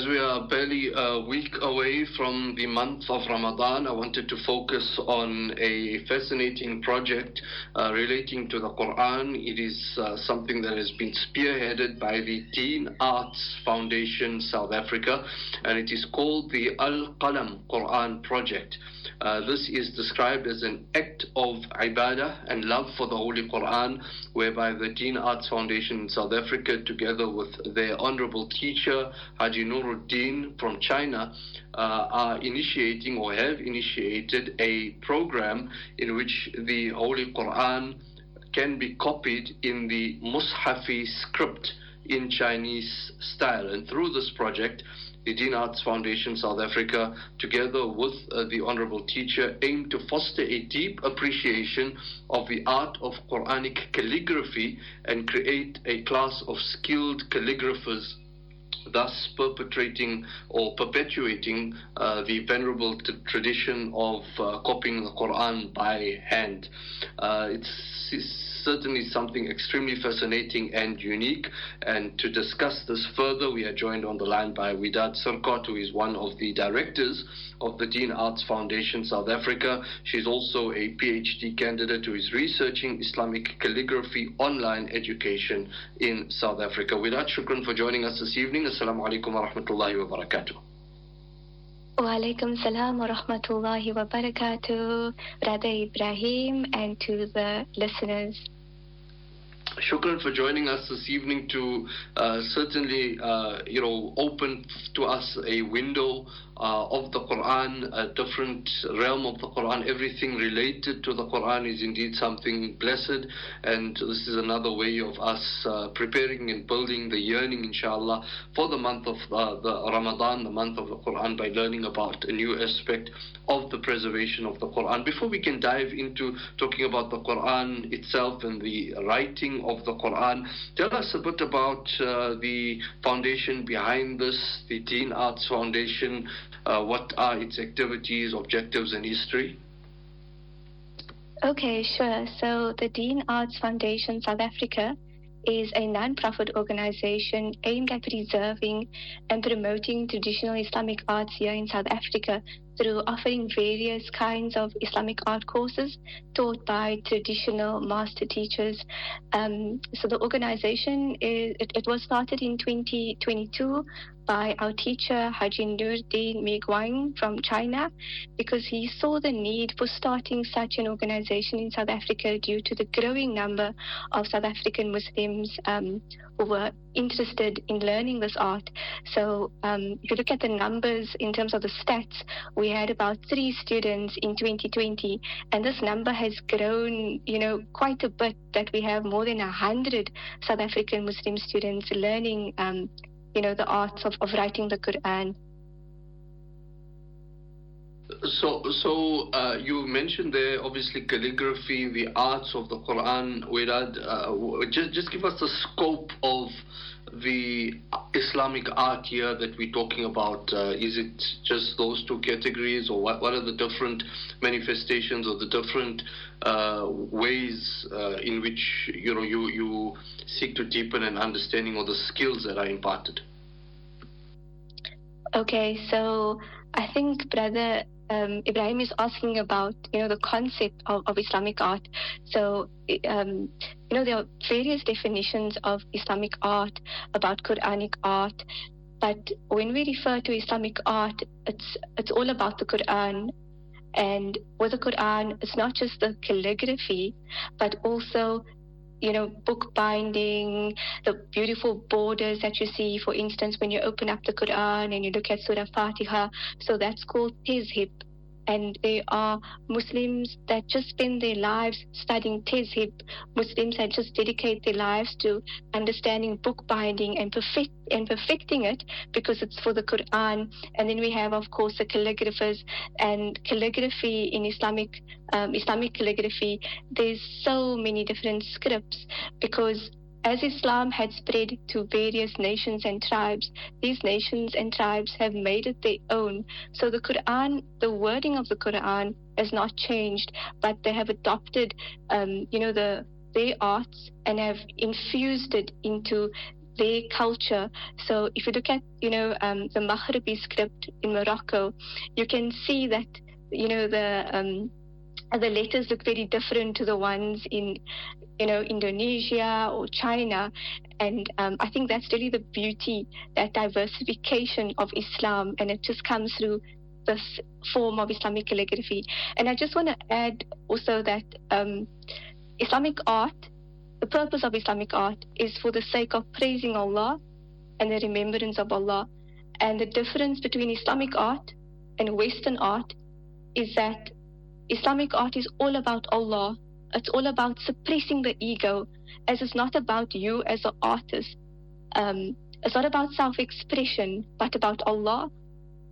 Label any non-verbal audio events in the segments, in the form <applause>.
As we are barely a week away from the month of Ramadan, I wanted to focus on a fascinating project uh, relating to the Quran. It is uh, something that has been spearheaded by the Deen Arts Foundation South Africa, and it is called the Al Qalam Quran Project. Uh, this is described as an act of ibadah and love for the Holy Quran, whereby the Deen Arts Foundation in South Africa, together with their honorable teacher, Haji Nuruddin from China, uh, are initiating or have initiated a program in which the Holy Quran can be copied in the Mushafi script in Chinese style. And through this project, the Deen Arts Foundation South Africa, together with uh, the Honorable Teacher, aim to foster a deep appreciation of the art of Quranic calligraphy and create a class of skilled calligraphers thus perpetrating or perpetuating uh, the venerable t- tradition of uh, copying the Quran by hand. Uh, it's, it's, certainly something extremely fascinating and unique. And to discuss this further, we are joined on the line by Widad Sirkhotte, who is one of the directors of the Deen Arts Foundation South Africa. She's also a PhD candidate who is researching Islamic calligraphy online education in South Africa. Widad, shukran for joining us this evening. Assalamu alaikum wa rahmatullahi wa barakatuh. Walaikum salam wa rahmatullahi wa barakatuh, Brother Ibrahim, and to the listeners. Shukran for joining us this evening to uh, certainly, uh, you know, open to us a window uh, of the Quran, a different realm of the Quran. Everything related to the Quran is indeed something blessed, and this is another way of us uh, preparing and building the yearning, inshallah, for the month of uh, the Ramadan, the month of the Quran, by learning about a new aspect of the preservation of the Quran. Before we can dive into talking about the Quran itself and the writing of the Quran, tell us a bit about uh, the foundation behind this, the Deen Arts Foundation. Uh, what are its activities, objectives, and history? Okay, sure. So the Deen Arts Foundation South Africa is a non-profit organization aimed at preserving and promoting traditional Islamic arts here in South Africa through offering various kinds of Islamic art courses taught by traditional master teachers. Um, so the organization is, it, it, was started in 2022 by our teacher Haji Nuruddin Miguang from China because he saw the need for starting such an organization in South Africa due to the growing number of South African Muslims um, who were interested in learning this art. So um, if you look at the numbers in terms of the stats, we had about three students in 2020, and this number has grown, you know, quite a bit. That we have more than a hundred South African Muslim students learning um, you know, the arts of, of writing the Quran. So, so uh, you mentioned there obviously calligraphy, the arts of the Quran. Widad, uh, just just give us the scope of the Islamic art here that we're talking about. Uh, is it just those two categories, or what? What are the different manifestations or the different uh, ways uh, in which you know you you seek to deepen an understanding of the skills that are imparted? Okay, so I think brother um, Ibrahim is asking about you know the concept of, of Islamic art. So um, you know there are various definitions of Islamic art about Quranic art, but when we refer to Islamic art, it's it's all about the Quran. And with the Quran, it's not just the calligraphy, but also you know, book binding, the beautiful borders that you see, for instance, when you open up the Quran and you look at Surah Fatiha. So that's called Tezhib and they are Muslims that just spend their lives studying Tezhib, Muslims that just dedicate their lives to understanding book binding and perfect and perfecting it because it's for the Quran. And then we have, of course, the calligraphers and calligraphy in Islamic um, Islamic calligraphy. There's so many different scripts because as Islam had spread to various nations and tribes, these nations and tribes have made it their own. So the Quran, the wording of the Quran has not changed, but they have adopted, um, you know, the their arts and have infused it into their culture. So if you look at, you know, um, the Maghribi script in Morocco, you can see that, you know, the um, the letters look very different to the ones in, you know, Indonesia or China. And um, I think that's really the beauty, that diversification of Islam, and it just comes through this form of Islamic calligraphy. And I just want to add also that um, Islamic art the purpose of Islamic art is for the sake of praising Allah and the remembrance of Allah. And the difference between Islamic art and Western art is that Islamic art is all about Allah. It's all about suppressing the ego, as it's not about you as an artist. Um, it's not about self expression, but about Allah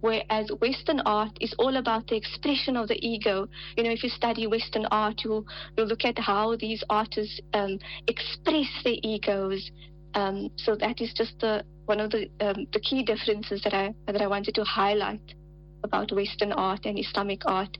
whereas Western art is all about the expression of the ego. You know, if you study Western art, you'll, you'll look at how these artists um, express their egos. Um, so that is just the, one of the, um, the key differences that I, that I wanted to highlight about Western art and Islamic art.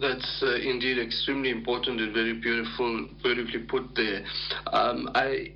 That's uh, indeed extremely important and very beautiful, beautifully put there. Um, I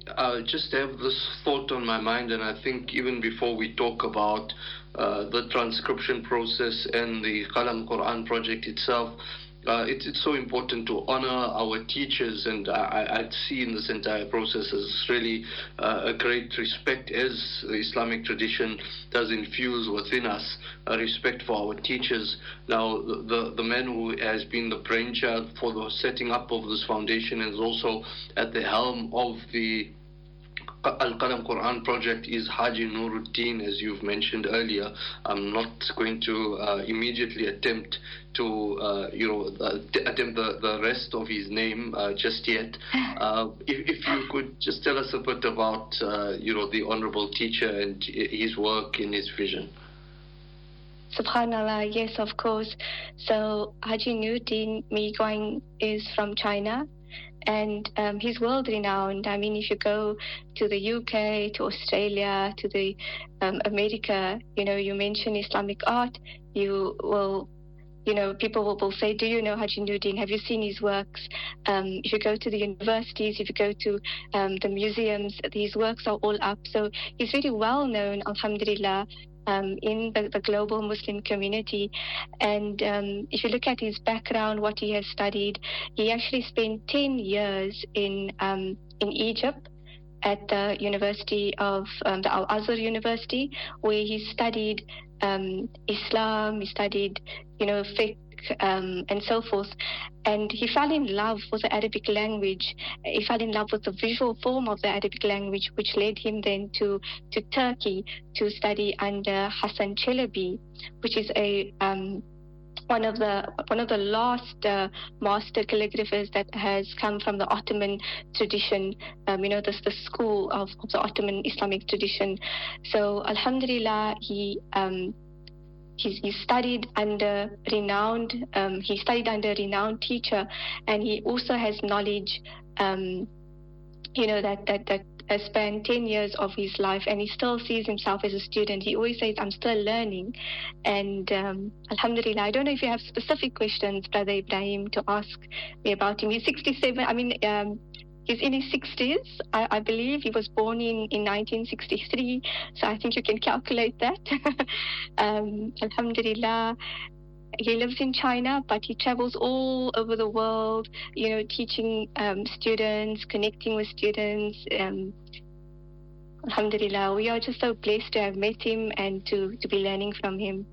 just have this thought on my mind, and I think even before we talk about uh, the transcription process and the Qalam Quran project itself, uh, it's, so important to honor our teachers, and I, I see in this entire process as really uh, a great respect as the Islamic tradition does infuse within us a respect for our teachers. Now, the, the man who has been the brainchild for the setting up of this foundation is also at the helm of the Al Qalam Quran project is Haji Nuruddin, as you've mentioned earlier. I'm not going to uh, immediately attempt to, uh, you know, uh, attempt the, the rest of his name uh, just yet. <laughs> Uh, if, if, you could just tell us a bit about, uh, you know, the honorable teacher and his work and his vision. Subhanallah, yes, of course. So Haji Nuruddin Meiguang is from China and um, he's world renowned. I mean, if you go to the UK, to Australia, to the um, America, you know, you mention Islamic art, you will. You know, people will, will say, "Do you know Haji Nuruddin? Have you seen his works?" Um, if you go to the universities, if you go to um, the museums, these works are all up. So he's very well known, Alhamdulillah, um, in the, the, global Muslim community. And um, if you look at his background, what he has studied, he actually spent 10 years in, um, in Egypt at the University of um, the Al Azhar University, where he studied um, Islam, he studied, you know, fiqh, um, and so forth. And he fell in love with the Arabic language. He fell in love with the visual form of the Arabic language, which led him then to, to Turkey to study under Hasan Çelebi, which is a um, one of the one of the last uh, master calligraphers that has come from the Ottoman tradition. Um, you know, this the school of, of, the Ottoman Islamic tradition. So, Alhamdulillah, he um, he, he studied under renowned um, he studied under a renowned teacher and he also has knowledge um, you know that that that has spent 10 years of his life and he still sees himself as a student. He always says i'm still learning. And um, alhamdulillah i don't know if you have specific questions brother ibrahim to ask me about him. He's 67 i mean um, He's in his 60s, I, I, believe. He was born in, in 1963, so I think you can calculate that. <laughs> um, Alhamdulillah. He lives in China, but he travels all over the world, you know, teaching um, students, connecting with students. Um, Alhamdulillah, we are just so blessed to have met him and to, to be learning from him.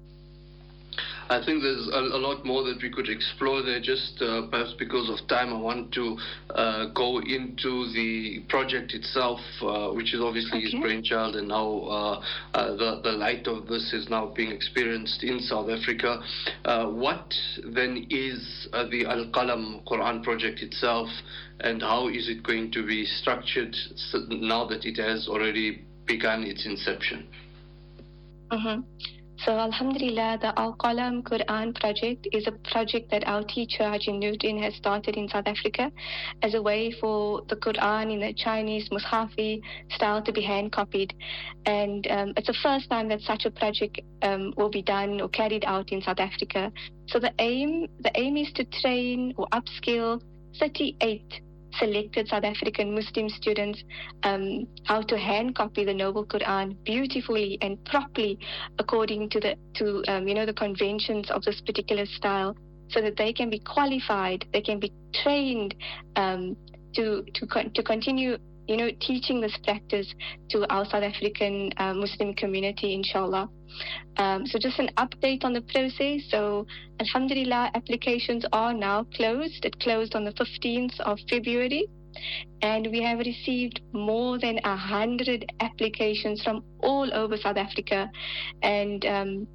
I think there's a, a, lot more that we could explore there. Just uh, perhaps because of time, I want to uh, go into the project itself, uh, which is obviously okay. his brainchild, and now uh, uh, the the light of this is now being experienced in South Africa. Uh, what then is the Al Qalam Quran project itself, and how is it going to be structured now that it has already begun its inception? Mm-hmm. So Alhamdulillah, the Al Qalam Quran project is a project that our teacher Haji Nuruddin has started in South Africa as a way for the Quran in the Chinese Mushafi style to be hand copied. And um, it's the first time that such a project um, will be done or carried out in South Africa. So the aim, the aim is to train or upskill 38 selected South African Muslim students um, how to hand copy the Noble Quran beautifully and properly according to the to um, you know the conventions of this particular style, so that they can be qualified, they can be trained um, to to con- to continue you know, teaching this practice to our South African uh, Muslim community, inshallah. Um, so just an update on the process. So, Alhamdulillah, applications are now closed. It closed on the 15th of February. And we have received more than a hundred applications from all over South Africa. And um,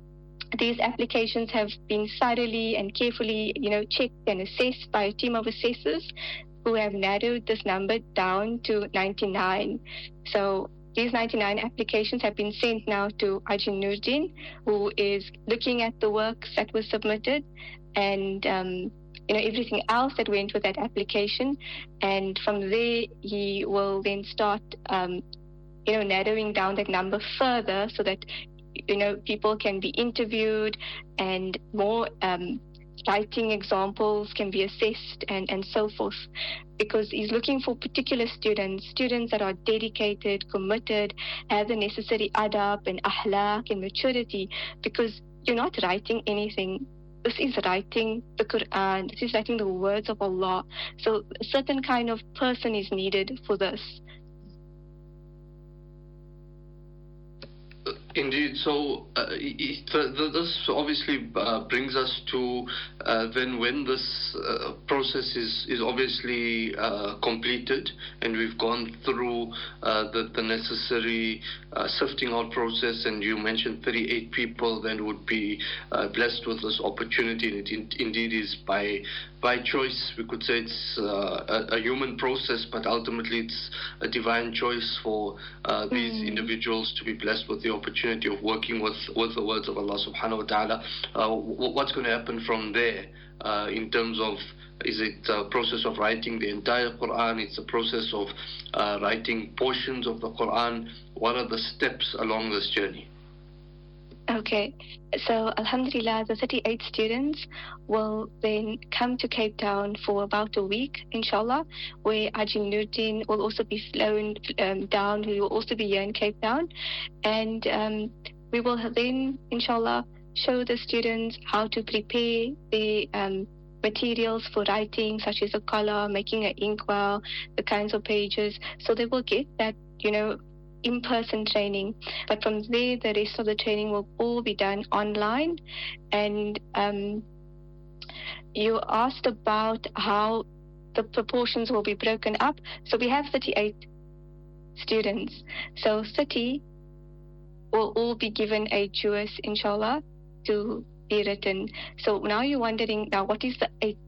these applications have been thoroughly and carefully, you know, checked and assessed by a team of assessors who have narrowed this number down to 99. So these 99 applications have been sent now to Haji Nuruddin, who is looking at the works that were submitted and um, you know everything else that went with that application. And from there, he will then start um, you know narrowing down that number further so that you know people can be interviewed and more um, writing examples can be assessed and, and so forth because he's looking for particular students, students that are dedicated, committed, have the necessary adab and ahlak and maturity because you're not writing anything. This is writing the Quran, this is writing the words of Allah. So a certain kind of person is needed for this. Indeed. So uh, this obviously uh, brings us to uh, then when this uh, process is, is obviously uh, completed and we've gone through uh, the, the necessary sifting out process and you mentioned 38 people then would be blessed with this opportunity and it in, indeed is by by choice. We could say it's uh, a, a, human process, but ultimately it's a divine choice for uh, these mm. individuals to be blessed with the opportunity of working with, with the words of Allah subhanahu wa ta'ala. Uh, what's going to happen from there uh, in terms of is it a process of writing the entire Quran? It's a process of uh, writing portions of the Quran. What are the steps along this journey? Okay, so Alhamdulillah, the 38 students will then come to Cape Town for about a week, inshallah, where Haji Nuruddin will also be flown um, down, who will also be here in Cape Town. And um, we will then, inshallah, show the students how to prepare the um, materials for writing, such as a color, making an inkwell, the kinds of pages. So they will get that, you know, in-person training. But from there, the rest of the training will all be done online. And um, you asked about how the proportions will be broken up. So we have 38 students. So 30 will all be given a juz, inshallah, to be written. So now you're wondering, now what is the eight?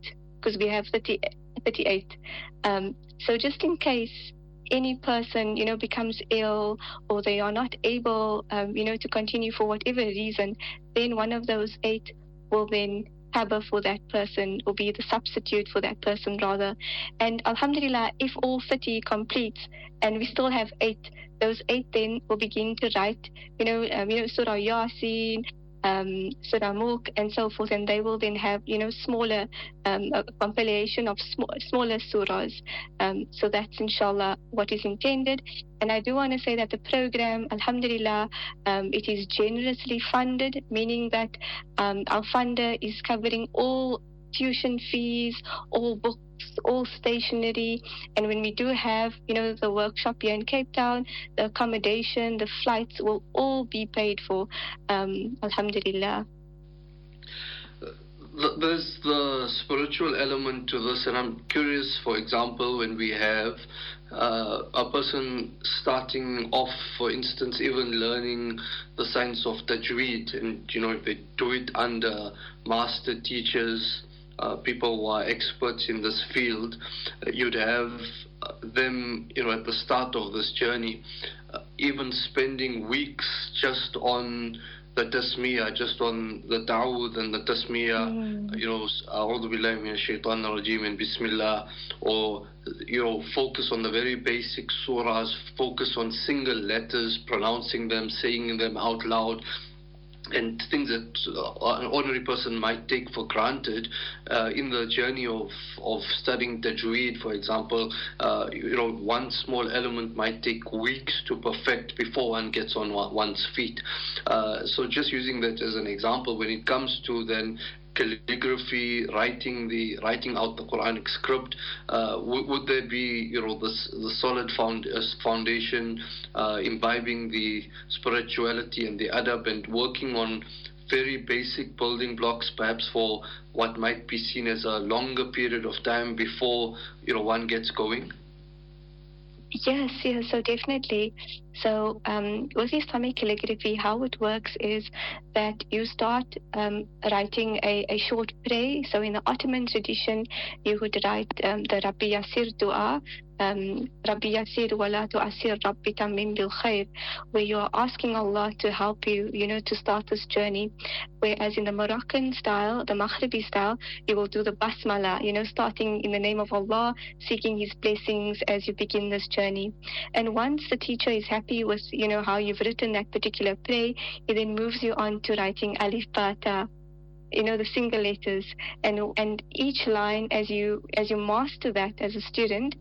Because we have 30, 38. Um, so just in case any person, you know, becomes ill or they are not able, um, you know, to continue for whatever reason, then one of those eight will then cover for that person or be the substitute for that person rather. And Alhamdulillah, if all 30 completes and we still have eight, those eight then will begin to write, you know, um, you know, Surah Yasin, um, Surah Mulk and so forth, and they will then have, you know, smaller um, compilation of sm- smaller surahs. Um, so that's inshallah what is intended. And I do want to say that the program, alhamdulillah, um, it is generously funded, meaning that um, our funder is covering all tuition fees, all books all stationery. And when we do have, you know, the workshop here in Cape Town, the accommodation, the flights will all be paid for. Um, Alhamdulillah. There's the spiritual element to this, and I'm curious, for example, when we have uh, a person starting off, for instance, even learning the science of tajweed, and you know, if they do it under master teachers, uh, people who are experts in this field, uh, you'd have uh, them, you know, at the start of this journey, uh, even spending weeks just on the tasmiyah, just on the da'ud and the tasmiyah, mm. you know, a'udhu billahi min shaitan rajim and bismillah, or, you know, focus on the very basic surahs, focus on single letters, pronouncing them, saying them out loud. And things that uh, an ordinary person might take for granted uh, in the journey of, of studying tajweed, for example, uh, you know, one small element might take weeks to perfect before one gets on one's feet. Uh, so just using that as an example, when it comes to then calligraphy, writing the writing out the Quranic script? Uh, would, would, there be you know the, the solid found, uh, foundation, uh, imbibing the spirituality and the adab, and working on very basic building blocks, perhaps for what might be seen as a longer period of time before you know one gets going? Yes, yes, so definitely. So um, with Islamic calligraphy, how it works is that you start um, writing a, a, short prayer. So in the Ottoman tradition, you would write um, the Rabbi Yasir dua, um, Rabbi Yasir wala tu'asir Rabbi tamim bil khair, where you are asking Allah to help you, you know, to start this journey. Whereas in the Moroccan style, the Maghribi style, you will do the basmala, you know, starting in the name of Allah, seeking His blessings as you begin this journey. And once the teacher is happy with, you know, how you've written that particular play. It then moves you on to writing alif bata you know the single letters and and each line as you as you master that as a student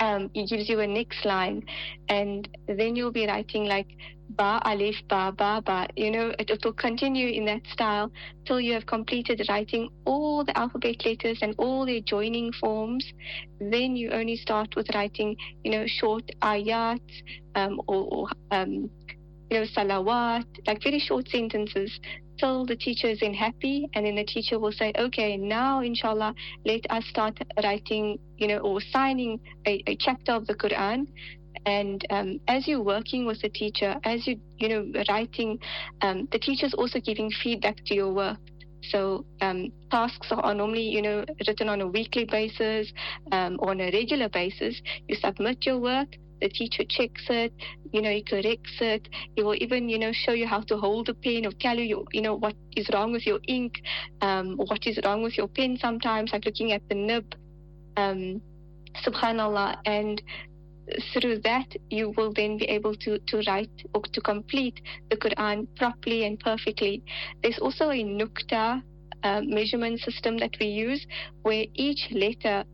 um, it gives you a next line, and then you'll be writing like ba alif ba ba ba. You know, it, it will continue in that style till you have completed writing all the alphabet letters and all the joining forms. Then you only start with writing, you know, short ayat um, or, um, you know, salawat, like very short sentences till the teacher is in happy and then the teacher will say okay now inshallah let us start writing you know or signing a, a chapter of the quran and um, as you're working with the teacher as you you know writing um, the teacher's also giving feedback to your work so um, tasks are normally, you know, written on a weekly basis um, on a regular basis. You submit your work the teacher checks it, you know, he corrects it. He will even, you know, show you how to hold a pen or tell you, you know, what is wrong with your ink, um, what is wrong with your pen sometimes, like looking at the nib. Um, subhanallah. And through that, you will then be able to, to write or to complete the Quran properly and perfectly. There's also a nukta uh, measurement system that we use where each letter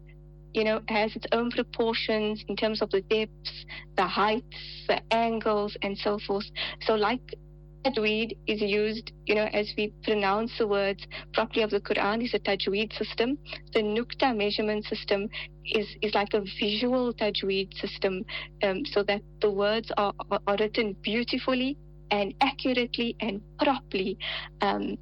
you know, has its own proportions in terms of the depths, the heights, the angles, and so forth. So, like tajweed is used, you know, as we pronounce the words properly of the Quran is a tajweed system. The nukta measurement system is, is like a visual tajweed system, um, so that the words are, are, are, written beautifully and accurately and properly. Um,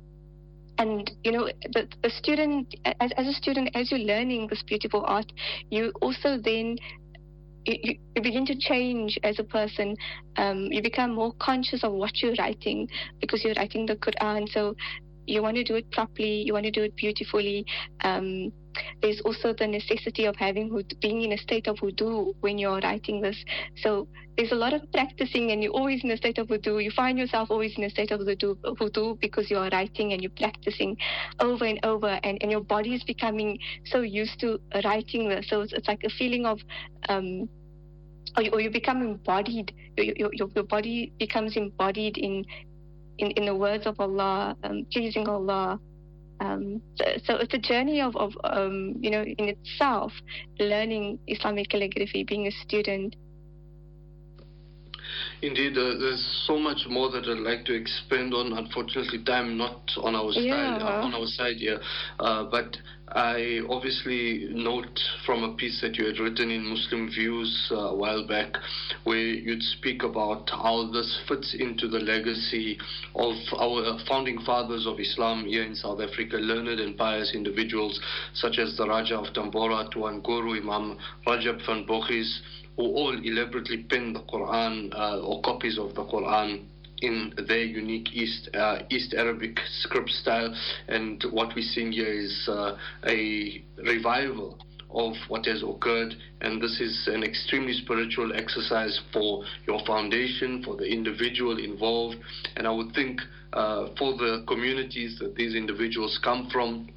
and you know the, the student as, as a student as you're learning this beautiful art you also then you, you, begin to change as a person. Um, you become more conscious of what you're writing because you're writing the Quran. So you want to do it properly. You want to do it beautifully. Um, there's also the necessity of having being in a state of wudu when you're writing this. So there's a lot of practicing, and you're always in a state of wudu. You find yourself always in a state of wudu, because you are writing and you're practicing over and over, and, and your body is becoming so used to writing this. So it's, it's like a feeling of um, or you, or you, become embodied. Your, your, your, body becomes embodied in, in, in the words of Allah, um, pleasing Allah, um, so, so, it's a journey of, of um, you know, in itself, learning Islamic calligraphy, being a student. Indeed, uh, there's so much more that I'd like to expand on. Unfortunately, time not on our yeah. side. Uh, on our side here, uh, but I obviously note from a piece that you had written in Muslim Views uh, a while back, where you'd speak about how this fits into the legacy of our founding fathers of Islam here in South Africa, learned and pious individuals such as the Raja of Tambora, Tuan Guru, Imam Rajab van Bogis, who all elaborately penned the Quran uh, or copies of the Quran in their unique East uh, East Arabic script style. And what we're seeing here is uh, a revival of what has occurred, and this is an extremely spiritual exercise for your foundation, for the individual involved, and I would think uh, for the communities that these individuals come from,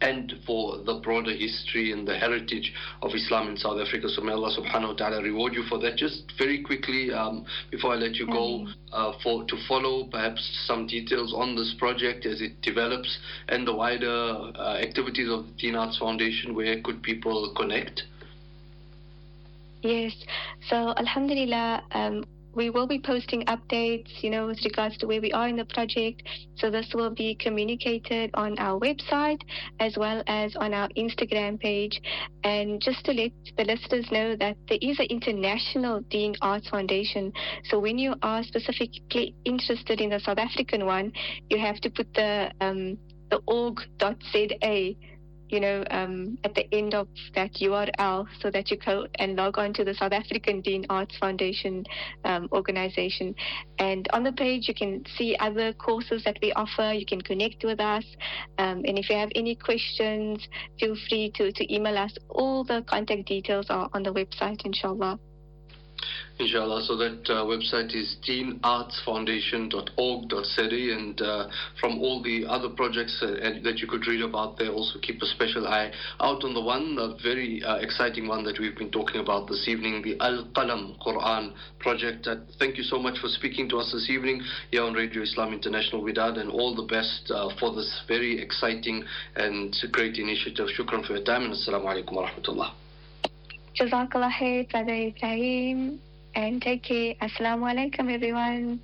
and for the broader history and the heritage of Islam in South Africa. So may Allah subhanahu wa ta'ala reward you for that. Just very quickly, um, before I let you go, uh, for to follow perhaps some details on this project as it develops and the wider uh, activities of the Deen Arts Foundation, where could people connect? Yes. So, Alhamdulillah, um, we will be posting updates, you know, with regards to where we are in the project. So this will be communicated on our website as well as on our Instagram page. And just to let the listeners know that there is an international Deen Arts Foundation. So when you are specifically interested in the South African one, you have to put the um, the org.za you know, um, at the end of that URL so that you go and log on to the South African Deen Arts Foundation um, organization. And on the page, you can see other courses that we offer. You can connect with us. Um, and if you have any questions, feel free to, to email us. All the contact details are on the website, inshallah. Inshallah. So that uh, website is deenartsfoundation.org.za and uh, from all the other projects uh, that you could read about there, also keep a special eye out on the one, a very uh, exciting one that we've been talking about this evening, the Al Qalam Quran project. Uh, thank you so much for speaking to us this evening here on Radio Islam International Widad and all the best uh, for this very exciting and great initiative. Shukran for your time and Assalamu alaikum wa rahmatullah. Jazakallah khair, Brother Ibrahim. And take care. Assalamu alaikum, everyone.